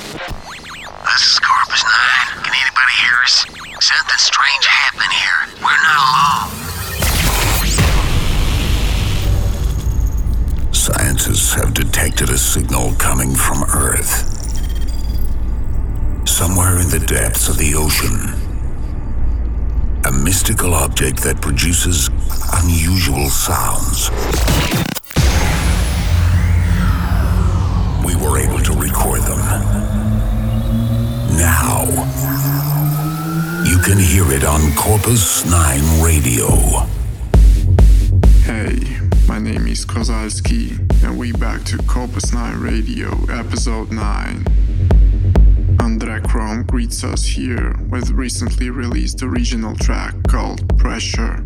This is Korpus 9. Can anybody hear us? Something strange happened here. We're not alone. Scientists have detected a signal coming from Earth. Somewhere in the depths of the ocean. A mystical object that produces unusual sounds. We were able to record them. Now, you can hear it on Korpus 9 Radio. Hey, my name is Kwazalski, and we back to Korpus 9 Radio, episode 9. Andre Crom greets us here with recently released original track called Pressure,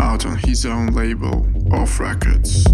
out on his own label, Off Records.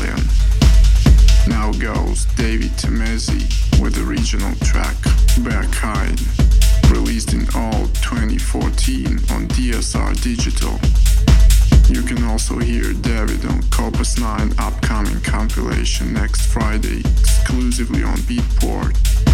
Alien. Now goes David Temessi with the original track Berghain, released in all 2014 on DSR Digital. You can also hear David on Korpus 9 upcoming compilation next Friday exclusively on Beatport.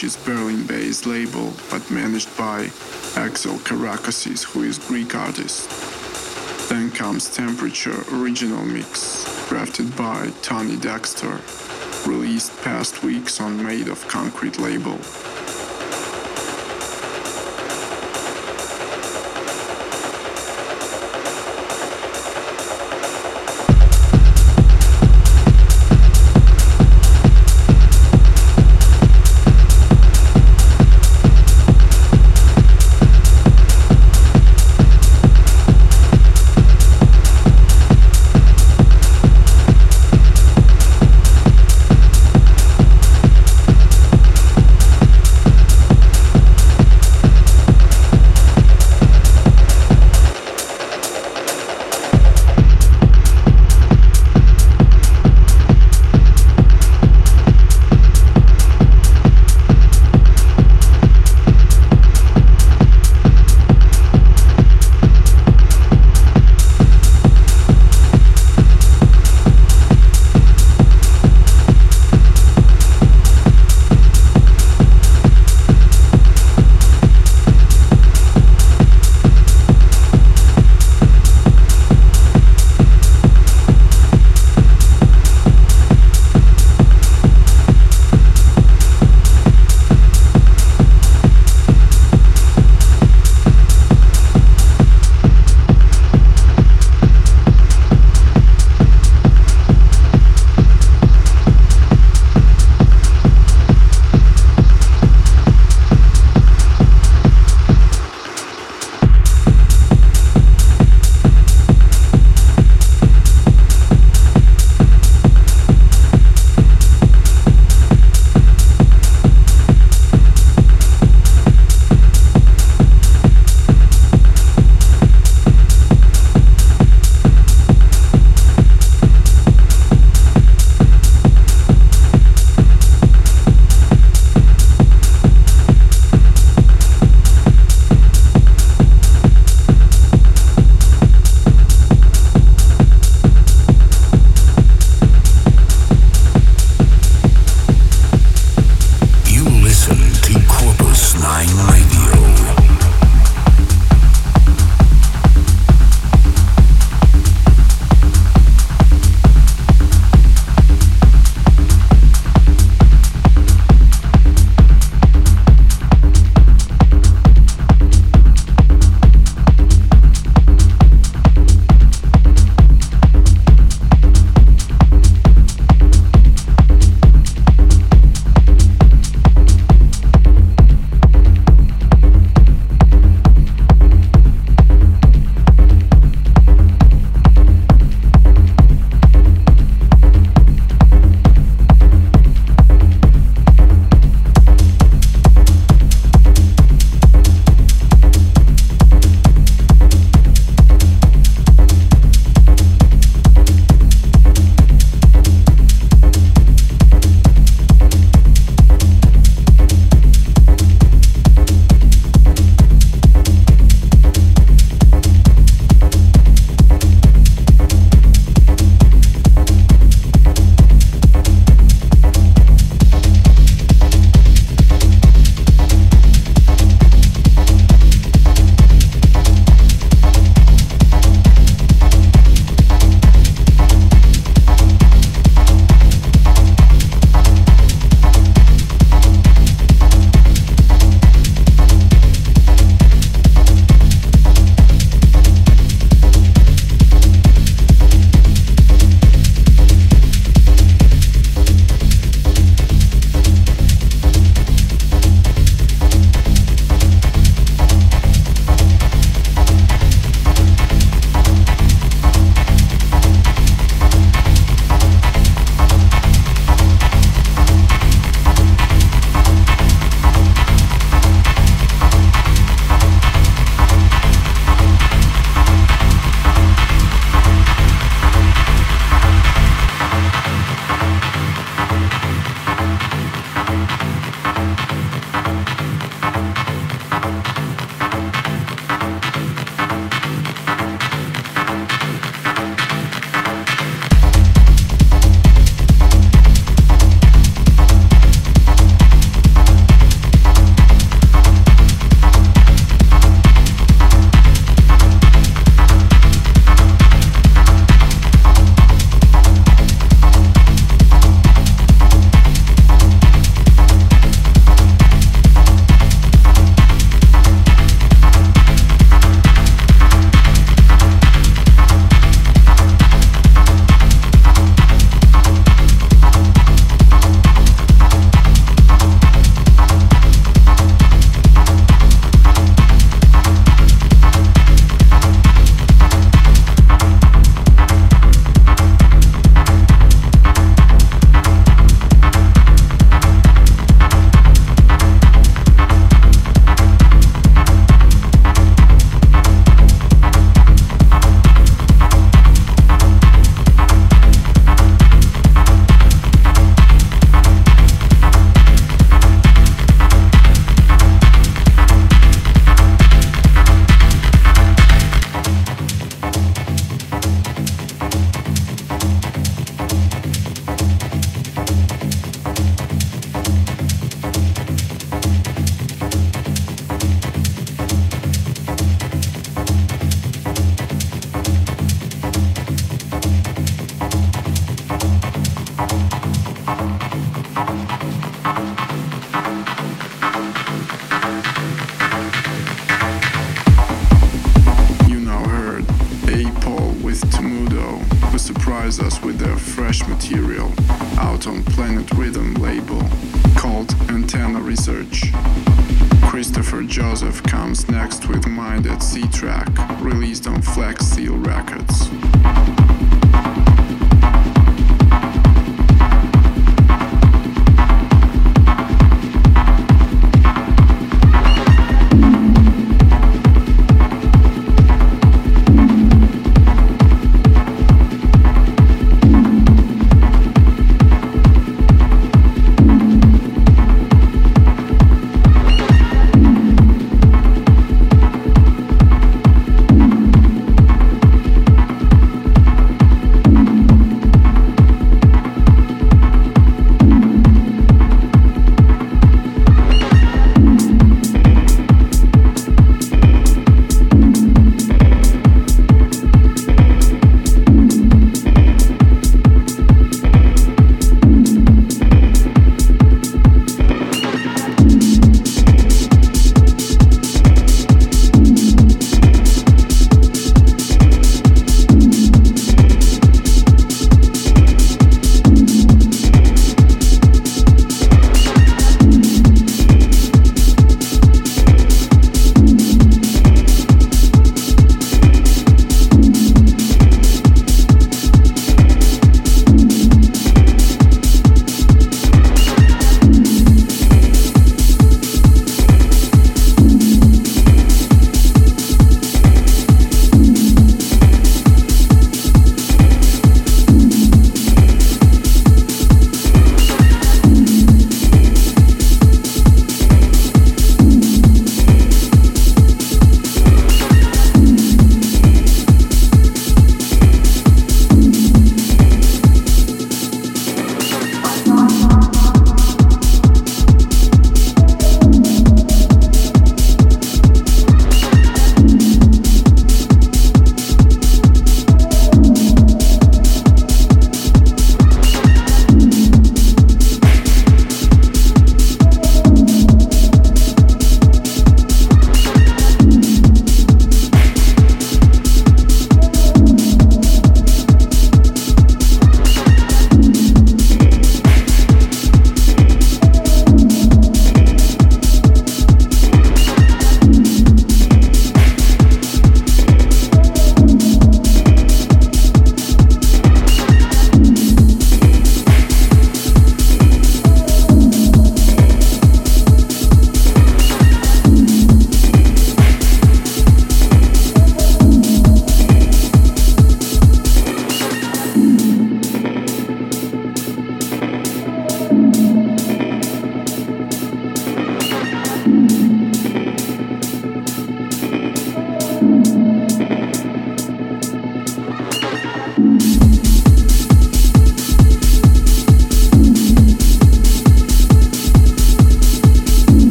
Is Berlin-based label but managed by Axel Karakasis, who is Greek artist. Then comes Temperature Original Mix, drafted by Tony Dexter, released past weeks on Made of Concrete label.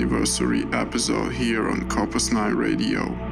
anniversary episode here on Korpus 9 Radio.